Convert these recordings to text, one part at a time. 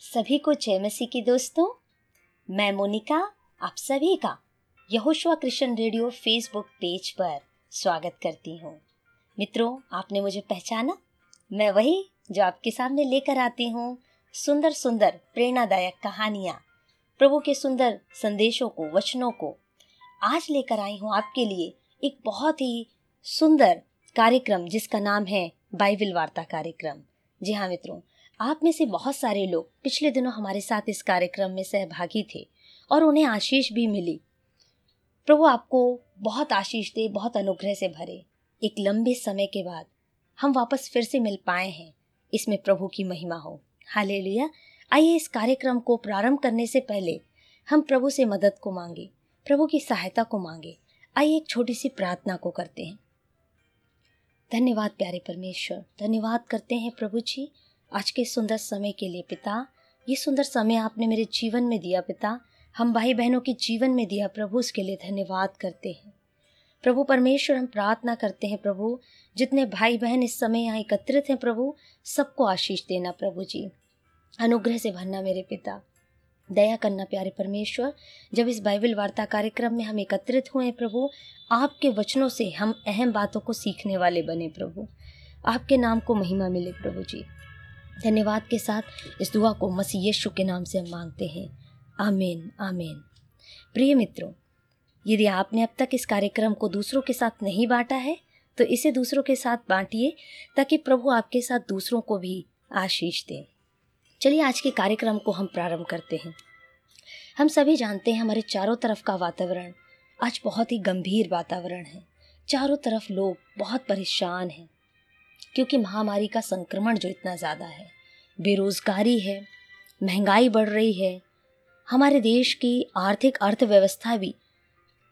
सभी को जय मसीह की दोस्तों, मैं मोनिका, आप सभी का Yehoshua Krishna radio Facebook page पर स्वागत करती हूँ। मित्रों, आपने मुझे पहचाना? मैं वही जो आपके सामने लेकर आती हूँ, सुंदर सुंदर प्रेरणादायक कहानियाँ, प्रभु के सुंदर संदेशों को, वचनों को आज लेकर आई हूँ आपके लिए एक बहुत ही सुंदर कार्यक्रम, जिसका नाम है बाइबिल वार्ता कार्यक्रम। जी हाँ मित्रों आप में से बहुत सारे लोग पिछले दिनों हमारे साथ इस कार्यक्रम में सहभागी थे और उन्हें आशीष भी मिली। प्रभु आपको बहुत आशीष दे, बहुत अनुग्रह से भरे। एक लंबे समय के बाद हम वापस फिर से मिल पाए हैं। इसमें प्रभु की महिमा हो। हाले लिया आइए इस कार्यक्रम को प्रारंभ करने से पहले हम प्रभु से मदद को मांगे, प्रभु की सहायता को मांगे। आइए एक छोटी सी प्रार्थना को करते हैं। धन्यवाद प्यारे परमेश्वर। धन्यवाद करते हैं प्रभु जी। आज के सुंदर समय के लिए पिता, ये सुंदर समय आपने मेरे जीवन में दिया पिता। हम भाई बहनों के जीवन में दिया प्रभु, उसके लिए धन्यवाद करते हैं। प्रभु परमेश्वर, हम प्रार्थना करते हैं प्रभु, जितने भाई बहन इस समय यहाँ एकत्रित हैं प्रभु, सबको आशीष देना प्रभु जी। अनुग्रह से भरना मेरे पिता। दया करना प्यारे परमेश्वर, जब इस बाइबल वार्ता कार्यक्रम में हम एकत्रित हुए प्रभु, आपके वचनों से हम अहम बातों को सीखने वाले बने प्रभु। आपके नाम को महिमा मिले प्रभु जी। धन्यवाद के साथ इस दुआ को मसीह यीशु के नाम से हम मांगते हैं। आमीन आमीन। प्रिय मित्रों, यदि आपने अब तक इस कार्यक्रम को दूसरों के साथ नहीं बांटा है तो इसे दूसरों के साथ बांटिए ताकि प्रभु आपके साथ दूसरों को भी आशीष दें। चलिए आज के कार्यक्रम को हम प्रारंभ करते हैं। हम सभी जानते हैं हमारे चारों तरफ़ का वातावरण आज बहुत ही गंभीर वातावरण है। चारों तरफ़ लोग बहुत परेशान हैं। क्योंकि महामारी का संक्रमण जो इतना ज़्यादा है, बेरोज़गारी है, महँगाई बढ़ रही है, हमारे देश की आर्थिक अर्थव्यवस्था भी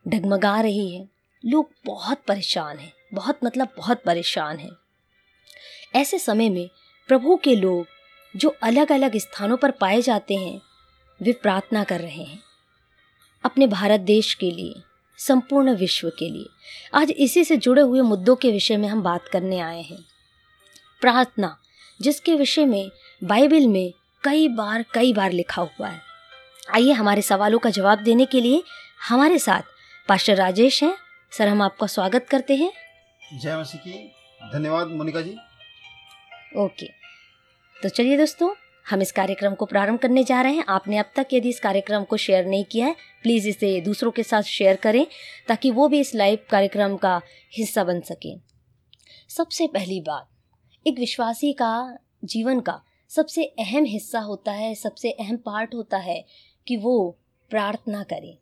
डगमगा रही है। लोग बहुत परेशान हैं, बहुत मतलब बहुत परेशान हैं। ऐसे समय में प्रभु के लोग जो अलग अलग स्थानों पर पाए जाते हैं, वे प्रार्थना कर रहे हैं। अपने भारत देश के लिए, संपूर्ण विश्व के लिए। आज इसी से जुड़े हुए मुद्दों के विषय में हम बात करने आए हैं। प्रार्थना जिसके विषय में बाइबल में कई बार कई बार लिखा हुआ है। आइए हमारे सवालों का जवाब देने के लिए हमारे साथ पास्टर राजेश हैं। सर हम आपका स्वागत करते हैं। जय मसीह की। धन्यवाद मोनिका जी। ओके। तो चलिए दोस्तों हम इस कार्यक्रम को प्रारंभ करने जा रहे हैं। आपने अब तक यदि इस कार्यक्रम को शेयर नहीं किया है प्लीज़ इसे दूसरों के साथ शेयर करें ताकि वो भी इस लाइव कार्यक्रम का हिस्सा बन सकें। सबसे पहली बात एक विश्वासी का जीवन का सबसे अहम हिस्सा होता है, सबसे अहम पार्ट होता है कि वो प्रार्थना करे।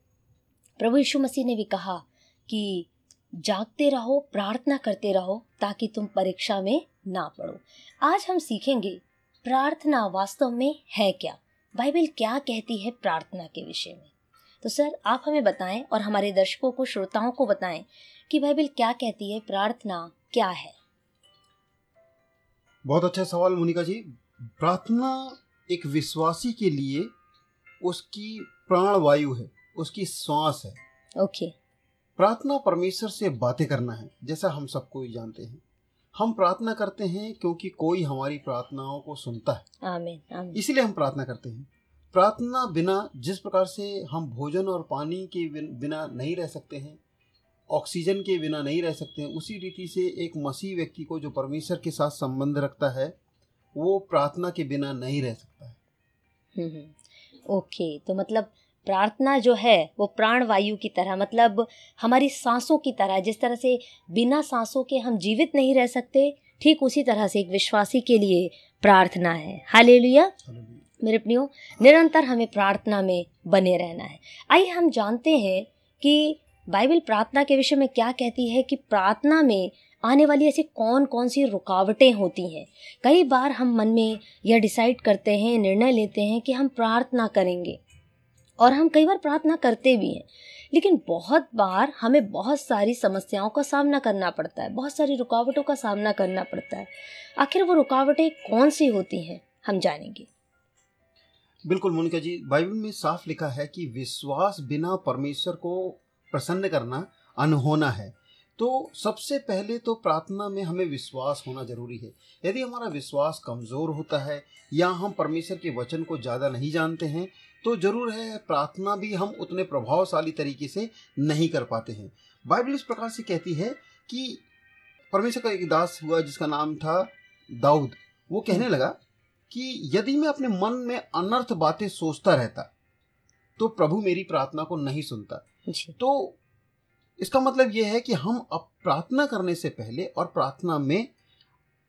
प्रभु यीशु मसीह ने भी कहा कि जागते रहो, प्रार्थना करते रहो ताकि तुम परीक्षा में ना पड़ो। आज हम सीखेंगे प्रार्थना वास्तव में है क्या? बाइबल क्या कहती है प्रार्थना के विषय में? तो सर, आप हमें बताएँ और हमारे दर्शकों को, श्रोताओं को बताएँ कि बाइबल क्या कहती है, प्रार्थना क्या है? बहुत अच्छा सवाल मोनिका जी। प्रार्थना एक विश्वासी के लिए उसकी प्राण वायु है उसकी श्वास है। ओके प्रार्थना परमेश्वर से बातें करना है जैसा हम सबको जानते हैं। हम प्रार्थना करते हैं क्योंकि कोई हमारी प्रार्थनाओं को सुनता है। आमीन आमीन इसीलिए हम प्रार्थना करते हैं। प्रार्थना बिना जिस प्रकार से हम भोजन और पानी के बिना नहीं रह सकते हैं ऑक्सीजन के बिना नहीं रह सकते हैं उसी रीति से एक मसीह व्यक्ति को जो परमेश्वर के साथ संबंध रखता है वो प्रार्थना के बिना नहीं रह सकता है। हम्म, हम्म। ओके तो मतलब प्रार्थना जो है वो प्राण वायु की तरह मतलब हमारी सांसों की तरह जिस तरह से बिना सांसों के हम जीवित नहीं रह सकते ठीक उसी तरह से एक विश्वासी के लिए प्रार्थना है। हाले मेरे प्रियो निरंतर हमें प्रार्थना में बने रहना है। आइए हम जानते हैं कि बाइबल प्रार्थना के विषय में क्या कहती है कि प्रार्थना में आने वाली ऐसी कौन कौन सी रुकावटें होती हैं? कई बार हम मन में यह डिसाइड करते हैं, निर्णय लेते हैं कि हम प्रार्थना करेंगे। और हम कई बार प्रार्थना करते भी हैं। लेकिन बहुत बार हमें बहुत सारी समस्याओं का सामना करना पड़ता है, बहुत सारी रुकावटों का सामना करना पड़ता है। आखिर वो रुकावटें कौन सी होती हैं, हम जानेंगे। बिल्कुल, मोनिका जी, बाइबल में साफ़ लिखा है कि विश्वास बिना परमेश्वर को प्रसन्न करना, अनहोना है। तो सबसे पहले तो प्रार्थना में हमें विश्वास होना ज़रूरी है। यदि हमारा विश्वास कमज़ोर होता है या हम परमेश्वर के वचन को ज़्यादा नहीं जानते हैं तो ज़रूर है प्रार्थना भी हम उतने प्रभावशाली तरीके से नहीं कर पाते हैं। बाइबल इस प्रकार से कहती है कि परमेश्वर का एक दास हुआ जिसका नाम था दाऊद। वो कहने लगा कि यदि मैं अपने मन में अनर्थ बातें सोचता रहता तो प्रभु मेरी प्रार्थना को नहीं सुनता। तो इसका मतलब यह है कि हम अब प्रार्थना करने से पहले और प्रार्थना में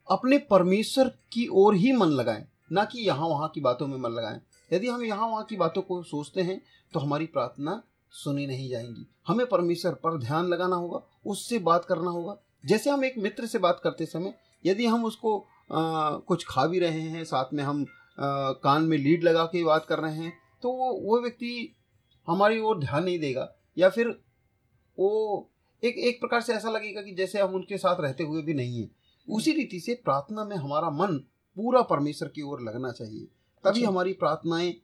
अपने परमेश्वर की ओर ही मन लगाएँ ना कि यहाँ वहाँ की बातों में मन लगाएँ। यदि हम यहाँ वहाँ की बातों को सोचते हैं तो हमारी प्रार्थना सुनी नहीं जाएँगी। हमें परमेश्वर पर ध्यान लगाना होगा उससे बात करना होगा। जैसे हम एक मित्र से बात करते समय यदि हम उसको आ, कुछ खा भी रहे हैं साथ में हम आ, कान में लीड लगा के बात कर रहे हैं तो वो वो व्यक्ति हमारी ओर ध्यान नहीं देगा। या फिर वो एक एक प्रकार से ऐसा लगेगा कि जैसे हम उनके साथ रहते हुए भी नहीं है। उसी रीति से प्रार्थना में हमारा मन पूरा परमेश्वर की ओर लगना चाहिए तभी हमारी प्रार्थनाएँ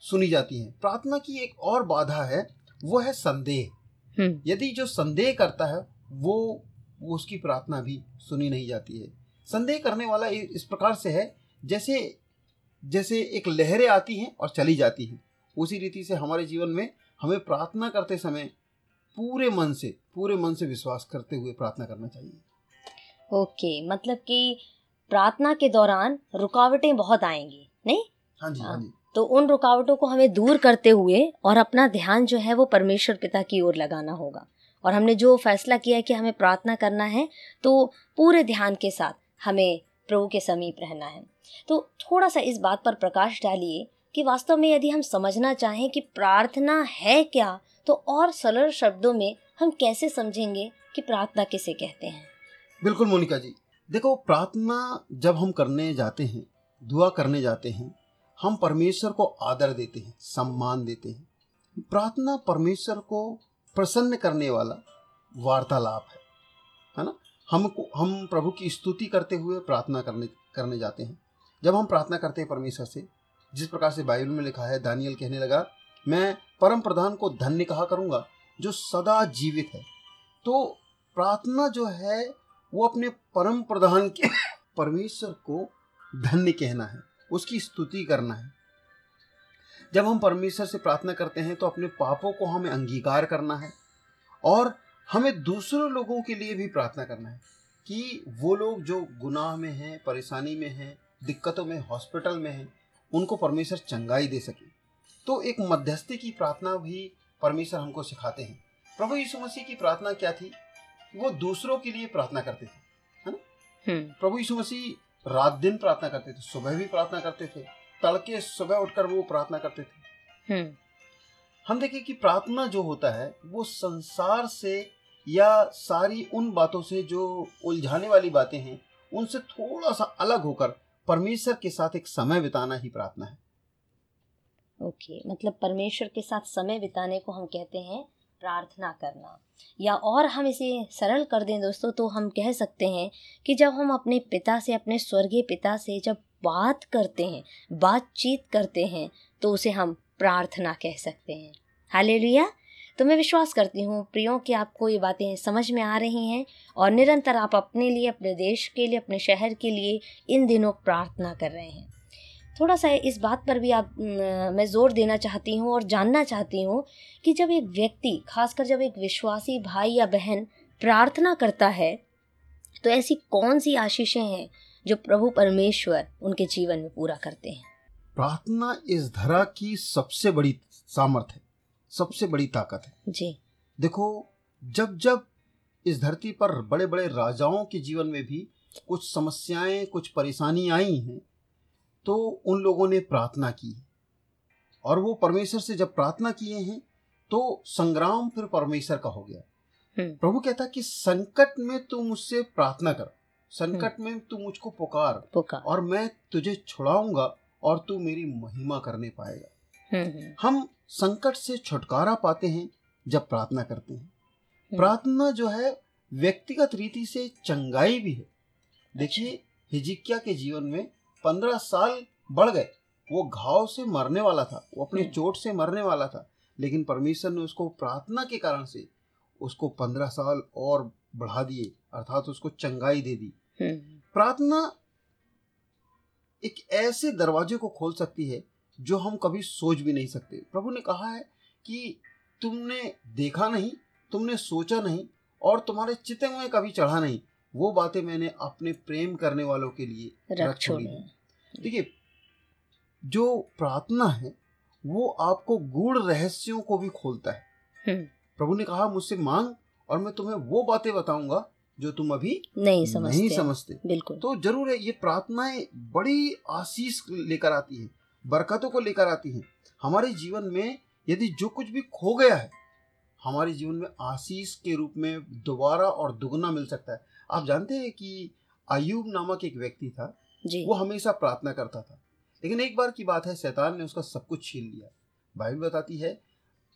सुनी जाती हैं। प्रार्थना की एक और बाधा है वो है संदेह। हम्म। यदि जो संदेह करता है वो वो उसकी प्रार्थना भी सुनी नहीं जाती है। संदेह करने वाला इस प्रकार से है जैसे जैसे एक लहरें आती हैं और चली जाती हैं उसी रीति से हमारे जीवन में हमें प्रार्थना करते समय पूरे मन से पूरे मन से विश्वास करते हुए प्रार्थना करना चाहिए। ओके मतलब कि प्रार्थना के दौरान रुकावटें बहुत आएँगी नहीं? हाँ जी हाँ हाँ। जी। तो उन रुकावटों को हमें दूर करते हुए और अपना ध्यान जो है वो परमेश्वर पिता की ओर लगाना होगा। और हमने जो फैसला किया है कि हमें प्रार्थना करना है तो पूरे ध्यान के साथ हमें प्रभु के समीप रहना है। तो थोड़ा सा इस बात पर प्रकाश डालिए कि वास्तव में यदि हम समझना चाहें कि प्रार्थना है क्या तो और सरल शब्दों में हम कैसे समझेंगे कि प्रार्थना किसे कहते हैं? बिल्कुल मोनिका जी। देखो, प्रार्थना जब हम करने जाते हैं, दुआ करने जाते हैं, हम परमेश्वर को आदर देते हैं, सम्मान देते हैं। प्रार्थना परमेश्वर को प्रसन्न करने वाला वार्तालाप है है ना? हमको, हम प्रभु की स्तुति करते हुए प्रार्थना करने करने जाते हैं। जब हम प्रार्थना करते हैं परमेश्वर से जिस प्रकार से बाइबल में लिखा है दानियल कहने लगा, मैं परम प्रधान को धन्य कहा करूँगा, जो सदा जीवित है। तो प्रार्थना जो है, वो अपने परम प्रधान के परमेश्वर को धन्य कहना है, उसकी स्तुति करना है। जब हम परमेश्वर से प्रार्थना करते हैं तो अपने पापों को हमें अंगीकार करना है, और हमें दूसरे लोगों के लिए भी प्रार्थना करना है, कि वो लोग जो गुनाह में हैं, परेशानी में हैं, दिक्कतों में, हॉस्पिटल में हैं उनको परमेश्वर चंगाई दे सके। तो एक मध्यस्थी की प्रार्थना भी परमेश्वर हमको सिखाते हैं। प्रभु यीशु मसीह की प्रार्थना क्या थी? वो दूसरों के लिए प्रार्थना करते थे हम्म। प्रभु यीशु मसीह रात दिन प्रार्थना करते थे सुबह भी प्रार्थना करते थे तड़के सुबह उठकर वो प्रार्थना करते थे। हम्म। हम देखें कि प्रार्थना जो होता है वो संसार से या सारी उन बातों से जो उलझाने वाली बातें हैं उनसे थोड़ा सा अलग होकर परमेश्वर के साथ एक समय बिताना ही प्रार्थना है। ओके okay, मतलब परमेश्वर के साथ समय बिताने को हम कहते हैं प्रार्थना करना। या और हम इसे सरल कर दें दोस्तों तो हम कह सकते हैं कि जब हम अपने पिता से अपने स्वर्गीय पिता से जब बात करते हैं बातचीत करते हैं तो उसे हम प्रार्थना कह सकते हैं। हालेलुया तो मैं विश्वास करती हूँ, प्रियो, कि आपको ये बातें समझ में आ रही हैं और निरंतर आप अपने लिए, अपने देश के लिए, अपने शहर के लिए इन दिनों प्रार्थना कर रहे हैं। थोड़ा सा इस बात पर भी आप मैं ज़ोर देना चाहती हूँ और जानना चाहती हूँ कि जब एक व्यक्ति, खासकर जब एक विश्वासी भाई या बहन प्रार्थना करता है तो ऐसी कौन सी आशीषें हैं जो प्रभु परमेश्वर उनके जीवन में पूरा करते हैं? प्रार्थना इस धरा की सबसे बड़ी सामर्थ्य है। सबसे बड़ी ताकत है। जी। देखो जब जब इस धरती पर बड़े बड़े राजाओं के जीवन में भी कुछ समस्याएँ कुछ परेशानी आई हैं तो उन लोगों ने प्रार्थना की और वो परमेश्वर से जब प्रार्थना किए हैं तो संग्राम फिर परमेश्वर का हो गया। हम्म। प्रभु कहता कि संकट में तू मुझसे प्रार्थना कर। संकट में तू मुझको पुकार। पुकार। और मैं तुझे छुड़ाऊँगा और तू मेरी महिमा करने पाएगा। हम्म, हम्म, हम संकट से छुटकारा पाते हैं जब प्रार्थना करते हैं। हम्म। प्रार्थना जो है व्यक्तिगत रीति से चंगाई भी है। देखिए हिजिकिया के जीवन में पंद्रह साल बढ़ गए। वो घाव से मरने वाला था वो अपने हम्म। चोट से मरने वाला था लेकिन परमेश्वर ने उसको प्रार्थना के कारण से उसको पंद्रह साल और बढ़ा दिए अर्थात उसको चंगाई दे दी। हम्म, प्रार्थना एक ऐसे दरवाजे को खोल सकती है जो हम कभी सोच भी नहीं सकते। प्रभु ने कहा है कि तुमने देखा नहीं तुमने सोचा नहीं और तुम्हारे चित्त में कभी चढ़ा नहीं। वो बातें मैंने अपने प्रेम करने वालों के लिए रख छोड़े देखिए जो प्रार्थना है वो आपको गूढ़ रहस्यों को भी खोलता है। हम्म, प्रभु ने कहा मुझसे मांग और मैं तुम्हें वो बातें बताऊँगा जो तुम अभी नहीं समझते। नहीं समझते। बिल्कुल। तो ज़रूर है ये प्रार्थनाएँ बड़ी आशीष लेकर आती हैं। बरकतों को लेकर आती हैं। हमारे जीवन में यदि जो कुछ भी खो गया है हमारे जीवन में आशीष के रूप में दोबारा और दुगना मिल सकता है। आप जानते हैं कि अयूब नामक एक व्यक्ति था जी। वो हमेशा प्रार्थना करता था। लेकिन एक बार की बात है शैतान ने उसका सब कुछ छीन लिया। बाइबल बताती है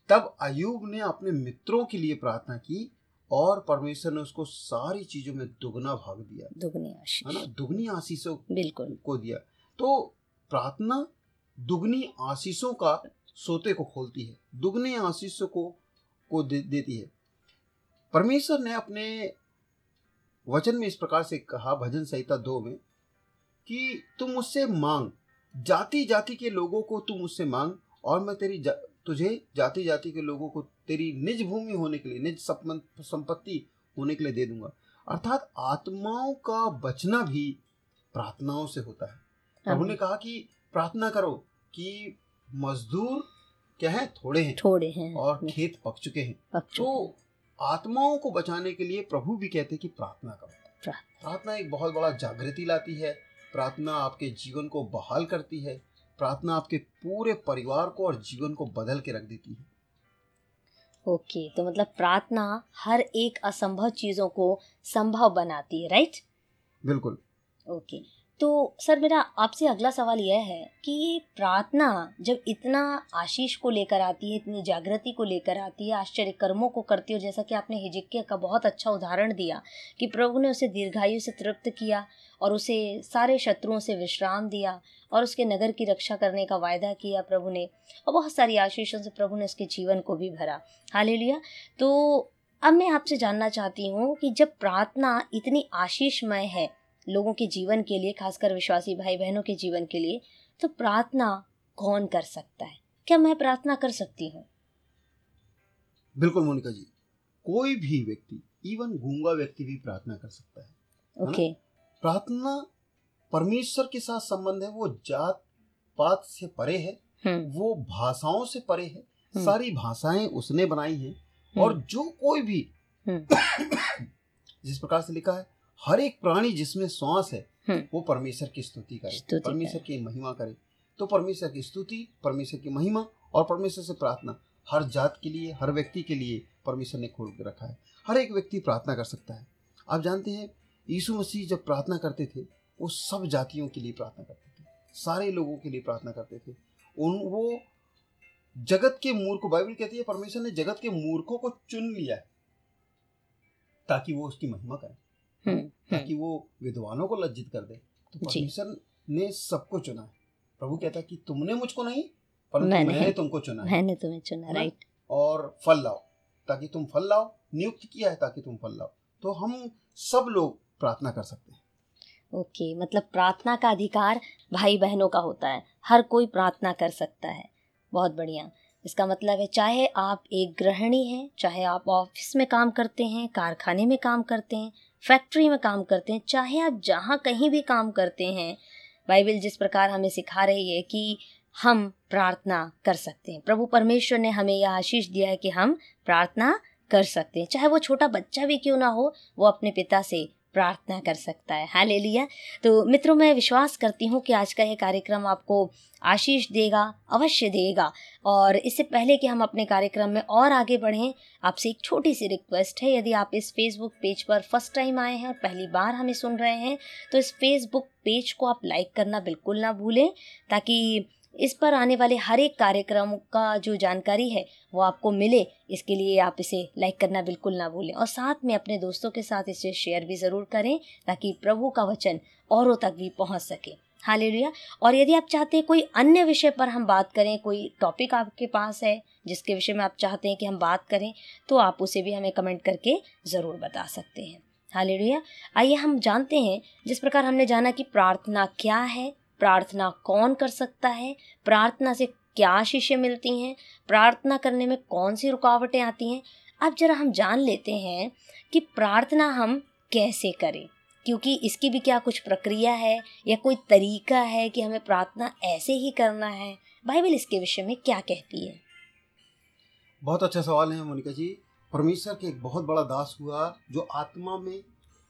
तब अयूब ने अपने मित्रों के लिए प्रार्थना की और परमेश्वर ने उसको सारी चीज़ों में दुगना भाग दिया। दुगनी है ना? आशीष दुगनी आशीषों बिल्कुल। को दिया। तो प्रार्थना दुगनी आशीषों का सोते को खोलती है। दुगनी आशीषों को को दे, देती है। परमेश्वर ने अपने वचन में इस प्रकार से कहा भजन संहिता दो में कि तुम मुझसे मांग जाति जाति के लोगों को तुम मुझसे मांग और मैं तेरी जा, तुझे जाति जाति के लोगों को तेरी निज भूमि होने के लिए निज संपत्ति होने के लिए दे दूँगा। अर्थात आत्माओं का बचना भी प्रार्थनाओं से होता है। प्रभु ने कहा कि प्रार्थना करो कि मजदूर क्या है थोड़े हैं थोड़े हैं। और खेत पक चुके हैं। बच्चों तो आत्माओं को बचाने के लिए प्रभु भी कहते हैं कि प्रार्थना करो। प्रार्थना। प्रार्थना एक बहुत बड़ा जागृति लाती है। प्रार्थना आपके जीवन को बहाल करती है। प्रार्थना आपके पूरे परिवार को और जीवन को बदल के रख देती है। ओके तो मतलब प्रार्थना हर एक असंभव चीज़ों को संभव बनाती है राइट? बिल्कुल। ओके। तो सर, मेरा आपसे अगला सवाल यह है कि ये प्रार्थना जब इतना आशीष को लेकर आती है, इतनी जागृति को लेकर आती है आश्चर्य कर्मों को करती है जैसा कि आपने हिजिक्किया का बहुत अच्छा उदाहरण दिया कि प्रभु ने उसे दीर्घायु से तृप्त किया और उसे सारे शत्रुओं से विश्राम दिया और उसके नगर की रक्षा करने का वायदा किया प्रभु ने और बहुत सारी आशीषों से प्रभु ने उसके जीवन को भी भरा। हाल लिया तो अब मैं आपसे जानना चाहती हूँ कि जब प्रार्थना इतनी आशीषमय है लोगों के जीवन के लिए खासकर विश्वासी भाई बहनों के जीवन के लिए तो प्रार्थना कौन कर सकता है? क्या मैं प्रार्थना कर सकती हूँ? बिल्कुल मोनिका जी कोई भी व्यक्ति इवन गूँगा व्यक्ति भी प्रार्थना कर सकता है ओके। प्रार्थना परमेश्वर के साथ संबंध है वो जात पात से परे है हम्म। वो भाषाओं से परे है हम्म। सारी भाषाएँ उसने बनाई हैं और जो कोई भी हम्म। जिस प्रकार से लिखा है हर एक प्राणी जिसमें श्वास है हम्म। वो परमेश्वर की स्तुति करे। परमेश्वर की महिमा करे। तो परमेश्वर की स्तुति परमेश्वर की महिमा और परमेश्वर से प्रार्थना हर जात के लिए हर व्यक्ति के लिए परमेश्वर ने खोल के रखा है। हर एक व्यक्ति प्रार्थना कर सकता है। आप जानते हैं यीशु मसीह जब प्रार्थना करते थे वो सब जातियों के लिए प्रार्थना करते थे। सारे लोगों के लिए प्रार्थना करते थे। उन वो जगत के मूर्ख बाइबल कहती है परमेश्वर ने जगत के मूर्खों को चुन लिया है ताकि वो उसकी महिमा करे। ताकि वो विद्वानों को लज्जित कर दे। तो परमेश्वर ने सबको चुना है। प्रभु कहता है कि तुमने मुझको नहीं परंतु मैंने। मैंने तुमको चुना मैंने तुम्हें चुना राइट और फल लाओ ताकि तुम फल लाओ नियुक्त किया है ताकि तुम फल लाओ। तो हम सब लोग प्रार्थना कर सकते हैं। ओके मतलब प्रार्थना का अधिकार भाई बहनों का होता है। हर कोई प्रार्थना कर सकता है। बहुत बढ़िया। इसका मतलब है चाहे आप एक गृहिणी हैं चाहे आप ऑफ़िस में काम करते हैं कारखाने में काम करते हैं फैक्ट्री में काम करते हैं, चाहे आप जहाँ कहीं भी काम करते हैं, बाइबल जिस प्रकार हमें सिखा रही है कि हम प्रार्थना कर सकते हैं। प्रभु परमेश्वर ने हमें यह आशीष दिया है कि हम प्रार्थना कर सकते हैं। चाहे वो छोटा बच्चा भी क्यों ना हो, वो अपने पिता से प्रार्थना कर सकता है। हाल लिया तो मित्रों, मैं विश्वास करती हूँ कि आज का ये कार्यक्रम आपको आशीष देगा, अवश्य देगा। और इससे पहले कि हम अपने कार्यक्रम में और आगे बढ़ें, आपसे एक छोटी सी रिक्वेस्ट है। यदि आप इस फेसबुक पेज पर फ़र्स्ट टाइम आए हैं और पहली बार हमें सुन रहे हैं तो इस फेसबुक पेज को आप लाइक करना बिल्कुल ना भूलें, ताकि इस पर आने वाले हर एक कार्यक्रम का जो जानकारी है, वो आपको मिले, इसके लिए आप इसे लाइक करना बिल्कुल ना भूलें। और साथ में अपने दोस्तों के साथ इसे शेयर भी ज़रूर करें, ताकि प्रभु का वचन औरों तक भी पहुँच सके। हालेलुया और यदि आप चाहते हैं कोई अन्य विषय पर हम बात करें, कोई टॉपिक आपके पास है, जिसके विषय में आप चाहते हैं कि हम बात करें तो आप उसे भी हमें कमेंट करके ज़रूर बता सकते हैं। हालेलुया आइए हम जानते हैं, जिस प्रकार हमने जाना कि प्रार्थना क्या है प्रार्थना कौन कर सकता है? प्रार्थना से क्या आशीषें मिलती हैं? प्रार्थना करने में कौन सी रुकावटें आती हैं? अब जरा हम जान लेते हैं कि प्रार्थना हम कैसे करें। क्योंकि इसकी भी क्या कुछ प्रक्रिया है या कोई तरीका है कि हमें प्रार्थना ऐसे ही करना है? बाइबल इसके विषय में क्या कहती है? बहुत अच्छा सवाल है मोनिका जी। परमेश्वर के एक बहुत बड़ा दास हुआ जो आत्मा में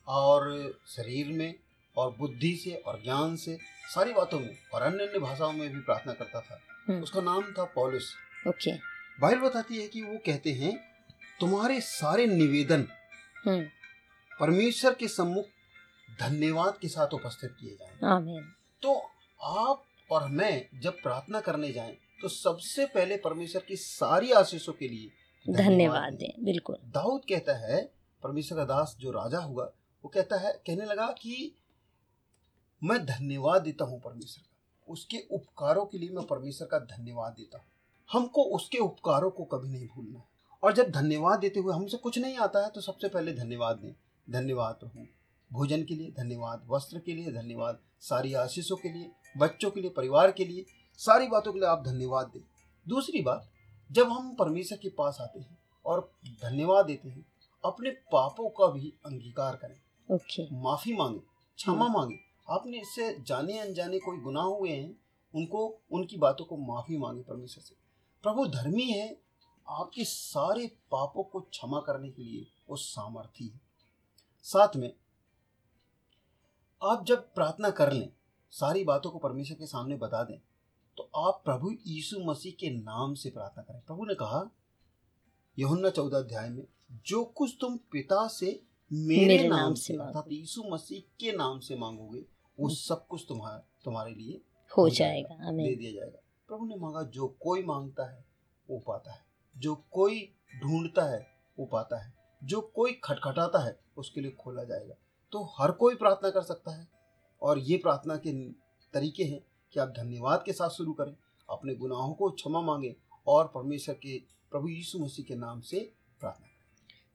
और शरीर में और बुद्धि से और ज्ञान से सारी बातों में और अन्य अन्य भाषाओं में भी प्रार्थना करता था। हम्म। उसका नाम था पॉलिस। ओके। बाइबल बताती है कि वो कहते हैं तुम्हारे सारे निवेदन हम्म। परमेश्वर के सम्मुख धन्यवाद के साथ उपस्थित किए जाएँ। तो आप और मैं जब प्रार्थना करने जाएँ तो सबसे पहले परमेश्वर की सारी आशीषों के लिए धन्यवाद दें बिल्कुल। दाऊद कहता है परमेश्वर का दास जो राजा हुआ वो कहता है कहने लगा कि मैं धन्यवाद देता हूँ परमेश्वर का। उसके उपकारों के लिए मैं परमेश्वर का धन्यवाद देता हूँ। हमको उसके उपकारों को कभी नहीं भूलना है। और जब धन्यवाद देते हुए हमसे कुछ नहीं आता है तो सबसे पहले धन्यवाद दें। धन्यवाद प्रभु। भोजन के लिए धन्यवाद वस्त्र के लिए धन्यवाद सारी आशीषों के लिए बच्चों के लिए परिवार के लिए सारी बातों के लिए आप धन्यवाद दें। दूसरी बात जब हम परमेश्वर के पास आते हैं और धन्यवाद देते हैं अपने पापों का भी अंगीकार करें। ओके माफ़ी मांगे क्षमा मांगे आपने इससे जाने अनजाने कोई गुनाह हुए हैं? उनको उनकी बातों को माफ़ी मांगे परमेश्वर से। प्रभु धर्मी है आपके सारे पापों को क्षमा करने के लिए वो सामर्थी है। साथ में आप जब प्रार्थना कर लें सारी बातों को परमेश्वर के सामने बता दें तो आप प्रभु यीशु मसीह के नाम से प्रार्थना करें। प्रभु ने कहा यहुन्ना चौदह अध्याय में जो कुछ तुम पिता से मेरे, मेरे नाम, नाम से अर्थात यीशु मसीह के नाम से मांगोगे वो सब कुछ तुम्हारा तुम्हारे लिए हो जाएगा दे दिया जाएगा। प्रभु ने मांगा जो कोई माँगता है वो पाता है। जो कोई ढूंढता है वो पाता है। जो कोई खटखटाता है उसके लिए खोला जाएगा। तो हर कोई प्रार्थना कर सकता है। और ये प्रार्थना के तरीके हैं कि आप धन्यवाद के साथ शुरू करें अपने गुनाहों को क्षमा मांगे और परमेश्वर के प्रभु यीशु मसीह के नाम से प्रार्थना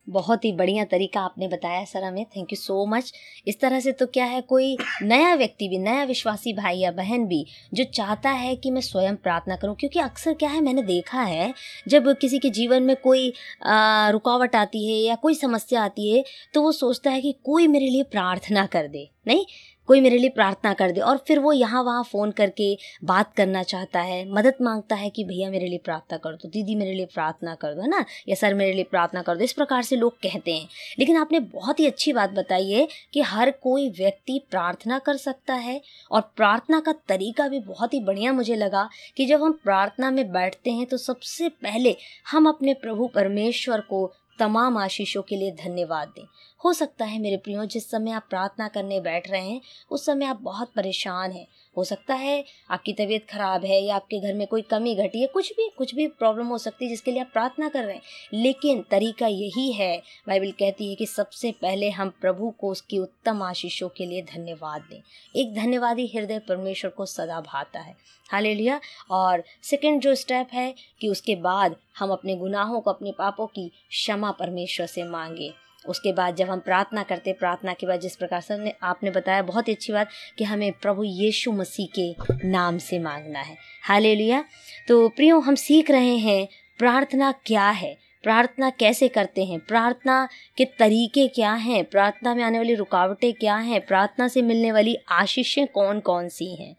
बहुत ही बढ़िया तरीका आपने बताया सर हमें। थैंक यू सो मच इस तरह से तो क्या है, कोई नया व्यक्ति भी, नया विश्वासी भाई या बहन भी जो चाहता है कि मैं स्वयं प्रार्थना करूँ, क्योंकि अक्सर क्या है, मैंने देखा है, जब किसी के जीवन में कोई रुकावट आती है या कोई समस्या आती है तो वो सोचता है कि कोई मेरे लिए प्रार्थना कर दे, नहीं? कोई मेरे लिए प्रार्थना कर दे। और फिर वो यहाँ वहाँ फ़ोन करके बात करना चाहता है, मदद माँगता है कि भैया मेरे लिए प्रार्थना कर दो दीदी मेरे लिए प्रार्थना कर दो, है ना? या सर मेरे लिए प्रार्थना कर दो। इस प्रकार से लोग कहते हैं। लेकिन आपने बहुत ही अच्छी बात बताई है कि हर कोई व्यक्ति प्रार्थना कर सकता है। और प्रार्थना का तरीका भी बहुत ही बढ़िया मुझे लगा कि जब हम प्रार्थना में बैठते हैं तो सबसे पहले हम अपने प्रभु परमेश्वर को तमाम आशीषों के लिए धन्यवाद दें। हो सकता है मेरे प्रियो, जिस समय आप प्रार्थना करने बैठ रहे हैं, उस समय आप बहुत परेशान हैं। हो सकता है आपकी तबीयत खराब है या आपके घर में कोई कमी घटी है, कुछ भी कुछ भी प्रॉब्लम हो सकती है जिसके लिए आप प्रार्थना कर रहे हैं। लेकिन तरीका यही है, बाइबल कहती है कि सबसे पहले हम प्रभु को उसकी उत्तम आशीषों के लिए धन्यवाद दें। एक धन्यवादी हृदय परमेश्वर को सदा भाता है। हाले लिया और सेकेंड जो स्टेप है कि उसके बाद हम अपने गुनाहों को, अपने पापों की क्षमा परमेश्वर से मांगे। उसके बाद जब हम प्रार्थना करते प्रार्थना के बाद जिस प्रकार सर ने आपने बताया, बहुत ही अच्छी बात कि हमें प्रभु यीशु मसीह के नाम से मांगना है। हाले लिया तो प्रियो, हम सीख रहे हैं, प्रार्थना क्या है? प्रार्थना कैसे करते हैं? प्रार्थना के तरीके क्या हैं? प्रार्थना में आने वाली रुकावटें क्या हैं? प्रार्थना से मिलने वाली आशीषें कौन कौन सी हैं?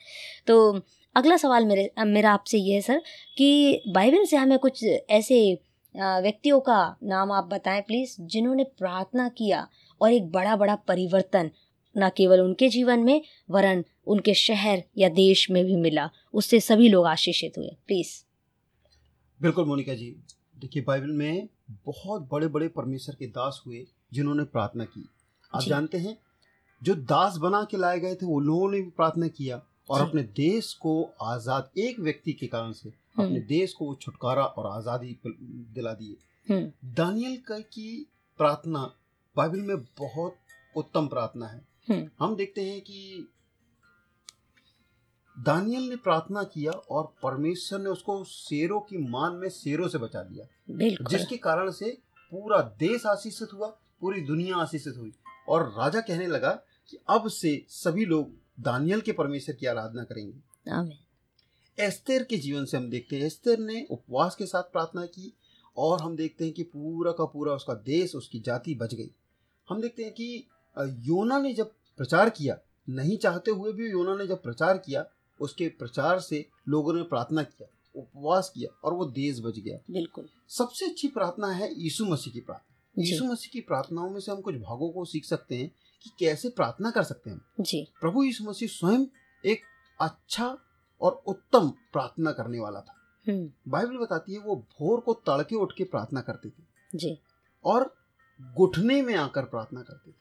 तो अगला सवाल मेरे मेरा आपसे ये है, सर, कि बाइबल से हमें कुछ ऐसे व्यक्तियों का नाम आप बताएँ प्लीज़ जिन्होंने प्रार्थना किया और एक बड़ा बड़ा परिवर्तन न केवल उनके जीवन में वरन उनके शहर या देश में भी मिला। उससे सभी लोग आशीषित हुए। प्लीज़ बिल्कुल मोनिका जी। देखिए बाइबल में बहुत बड़े बड़े परमेश्वर के दास हुए जिन्होंने प्रार्थना की। आप जानते हैं जो दास बना के लाए गए थे वो लोगों ने भी प्रार्थना किया और अपने देश को आज़ाद एक व्यक्ति के कारण से अपने हम्म, देश को छुटकारा और आज़ादी दिला दिए। हम्म, दानियल का की प्रार्थना बाइबल में बहुत उत्तम प्रार्थना है। हम्म, हम देखते हैं कि दानियल ने प्रार्थना किया और परमेश्वर ने उसको शेरों की मान में शेरों से बचा दिया जिसके कारण से पूरा देश आशीषित हुआ पूरी दुनिया आशीषित हुई और राजा कहने लगा कि अब से सभी लोग दानियल के परमेश्वर की आराधना करेंगे। आमीन। एस्तेर के जीवन से हम देखते हैं। एस्तेर ने उपवास के साथ प्रार्थना की और हम देखते हैं कि पूरा का पूरा उसका देश उसकी जाति बच गई। हम देखते हैं कि योना ने जब प्रचार किया नहीं चाहते हुए भी योना ने जब प्रचार किया उसके प्रचार से लोगों ने प्रार्थना किया उपवास किया और वो देश बच गया। बिल्कुल। सबसे अच्छी प्रार्थना है यीशु मसीह की प्रार्थना। यीशु मसीह की प्रार्थनाओं में से हम कुछ भागों को सीख सकते हैं कि कैसे प्रार्थना कर सकते हैं जी। प्रभु यीशु मसीह स्वयं एक अच्छा और उत्तम प्रार्थना करने वाला था। हम्म। बाइबल बताती है वो भोर को तड़के उठ के प्रार्थना करते थे। जी। और घुटने में आकर प्रार्थना करते थे।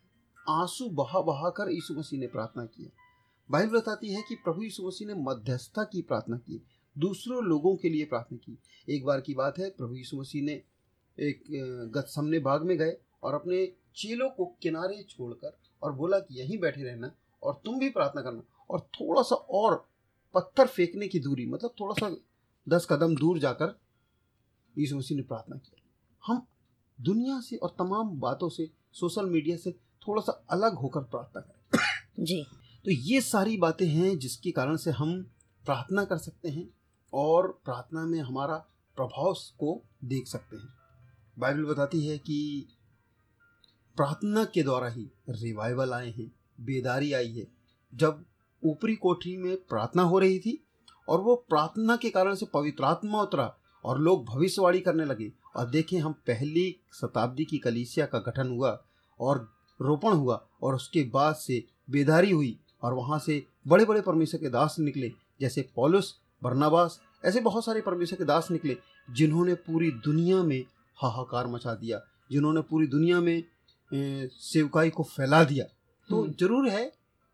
आँसू बहा बहा कर यीशु मसीह ने प्रार्थना की बाइबल बताती है कि प्रभु यीशु मसीह ने मध्यस्थता की प्रार्थना की दूसरों लोगों के लिए प्रार्थना की। एक बार की बात है प्रभु यीशु मसीह ने एक अ, गतसमने बाग में गए और अपने चेलों को किनारे छोड़कर और बोला कि यहीं बैठे रहना और तुम भी प्रार्थना करना। और थोड़ा सा और पत्थर फेंकने की दूरी मतलब थोड़ा सा दस कदम दूर जाकर यीशु मसीह ने प्रार्थना की। हम दुनिया से और तमाम बातों से सोशल मीडिया से थोड़ा सा अलग होकर प्रार्थना करें। जी। तो ये सारी बातें हैं जिसके कारण से हम प्रार्थना कर सकते हैं और प्रार्थना में हमारा प्रभाव को देख सकते हैं। बाइबल बताती है कि प्रार्थना के द्वारा ही रिवाइवल आए हैं बेदारी आई है। जब ऊपरी कोठरी में प्रार्थना हो रही थी और वो प्रार्थना के कारण से पवित्र आत्मा उतरा और लोग भविष्यवाणी करने लगे और देखें हम पहली शताब्दी की कलीसिया का गठन हुआ और रोपण हुआ और उसके बाद से बेदारी हुई और वहाँ से बड़े बड़े परमेश्वर के दास निकले जैसे पौलुस बर्नाबास ऐसे बहुत सारे परमेश्वर के दास निकले जिन्होंने पूरी दुनिया में हाहाकार मचा दिया जिन्होंने पूरी दुनिया में सेवकाई को फैला दिया तो हम्म। ज़रूर है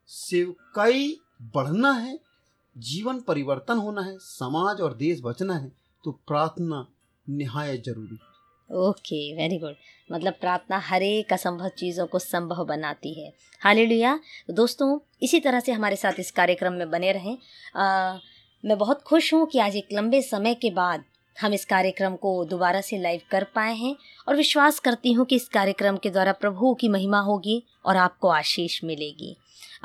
सेवकाई बढ़ना है जीवन परिवर्तन होना है समाज और देश बचना है तो प्रार्थना निहायत ज़रूरी। ओके वेरी गुड मतलब प्रार्थना हर एक असंभव चीज़ों को संभव बनाती है। हालेलुया। तो दोस्तों इसी तरह से हमारे साथ इस कार्यक्रम में बने रहें। आ, मैं बहुत खुश हूँ कि आज एक लंबे समय के बाद हम इस कार्यक्रम को दोबारा से लाइव कर पाए हैं और विश्वास करती हूँ कि इस कार्यक्रम के द्वारा प्रभु की महिमा होगी और आपको आशीष मिलेगी।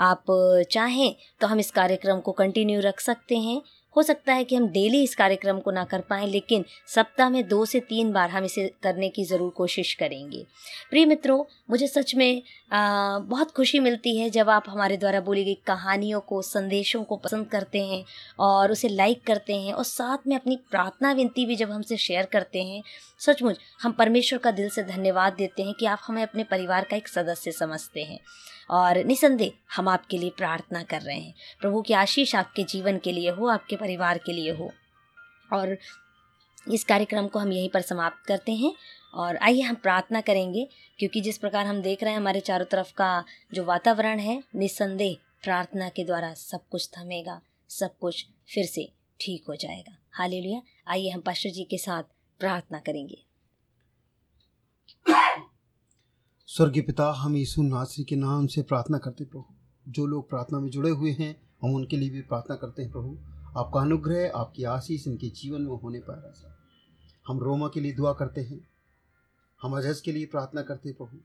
आप चाहें तो हम इस कार्यक्रम को कंटिन्यू रख सकते हैं। हो सकता है कि हम डेली इस कार्यक्रम को ना कर पाएँ लेकिन सप्ताह में दो से तीन बार हम इसे करने की ज़रूर कोशिश करेंगे। प्रिय मित्रों मुझे सच में आ, बहुत खुशी मिलती है जब आप हमारे द्वारा बोली गई कहानियों को संदेशों को पसंद करते हैं और उसे लाइक करते हैं और साथ में अपनी प्रार्थना विनती भी जब हमसे शेयर करते हैं। सचमुच हम परमेश्वर का दिल से धन्यवाद देते हैं कि आप हमें अपने परिवार का एक सदस्य समझते हैं। और निसंदेह हम आपके लिए प्रार्थना कर रहे हैं। प्रभु की आशीष आपके जीवन के लिए हो, आपके परिवार के लिए हो। और इस कार्यक्रम को हम यहीं पर समाप्त करते हैं और आइए हम प्रार्थना करेंगे, क्योंकि जिस प्रकार हम देख रहे हैं, हमारे चारों तरफ़ का जो वातावरण है, निसंदेह प्रार्थना के द्वारा सब कुछ थमेगा, सब कुछ फिर से ठीक हो जाएगा। हालेलुया। आइए हम पास्टर जी के साथ प्रार्थना करेंगे। स्वर्गीय पिता हम यीशु नासरी के नाम से प्रार्थना करते हैं प्रभु। जो लोग प्रार्थना में जुड़े हुए हैं हम उनके लिए भी प्रार्थना करते हैं प्रभु। आपका अनुग्रह आपकी आशीष इनके जीवन में होने पाए राजा हम रोमा के लिए दुआ करते हैं। हम अजहज के लिए प्रार्थना करते हैं प्रभु।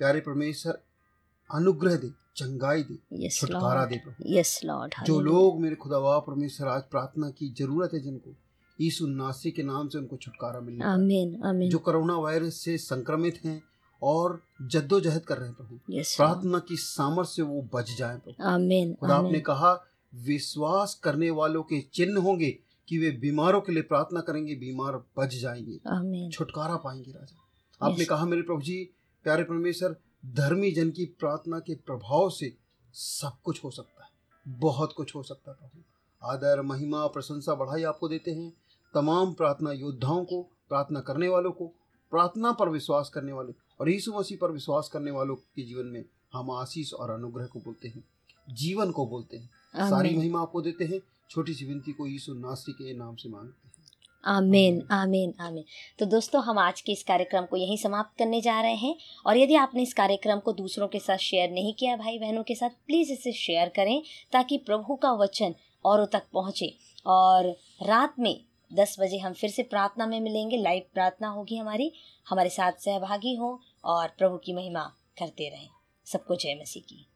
प्यारे परमेश्वर अनुग्रह दे चंगाई दे यस छुटकारा दे प्रभु। यस लॉर्ड जो लोग मेरे खुदावा परमेश्वर आज प्रार्थना की ज़रूरत है जिनको यीशु नासरी के नाम से उनको छुटकारा मिलने आमीन आमीन जो कोरोना वायरस से संक्रमित हैं और जद्दोजहद कर रहे हैं प्रभु। यस प्रार्थना की सामर्थ्य से वो बच जाए प्रभु। आमीन खुदा आपने कहा विश्वास करने वालों के चिन्ह होंगे कि वे बीमारों के लिए प्रार्थना करेंगे बीमार बच जाएँगे। छुटकारा पाएँगे राजा। आपने Yes. कहा मेरे प्रभु जी प्यारे परमेश्वर धर्मी जन की प्रार्थना के प्रभाव से सब कुछ हो सकता है। बहुत कुछ हो सकता है प्रभु। आदर महिमा प्रशंसा बढ़ाई आपको देते हैं। तमाम प्रार्थना योद्धाओं को प्रार्थना करने वालों को प्रार्थना पर विश्वास करने वाले और यीशु मसीह पर विश्वास करने वालों के जीवन में हम आशीष और अनुग्रह को बोलते हैं जीवन को बोलते हैं। सारी महिमा आपको देते हैं छोटी सी विनती को यीशु नासी के नाम से मांगते हैं। आमीन आमीन। आमीन तो दोस्तों हम आज के इस कार्यक्रम को यहीं समाप्त करने जा रहे हैं और यदि आपने इस कार्यक्रम को दूसरों के साथ शेयर नहीं किया भाई बहनों के साथ प्लीज़ इसे शेयर करें ताकि प्रभु का वचन औरों तक पहुँचे। और रात में दस बजे हम फिर से प्रार्थना में मिलेंगे लाइव प्रार्थना होगी हमारी। हमारे साथ सहभागी हों। और प्रभु की महिमा करते रहें। सबको जय मसीह की।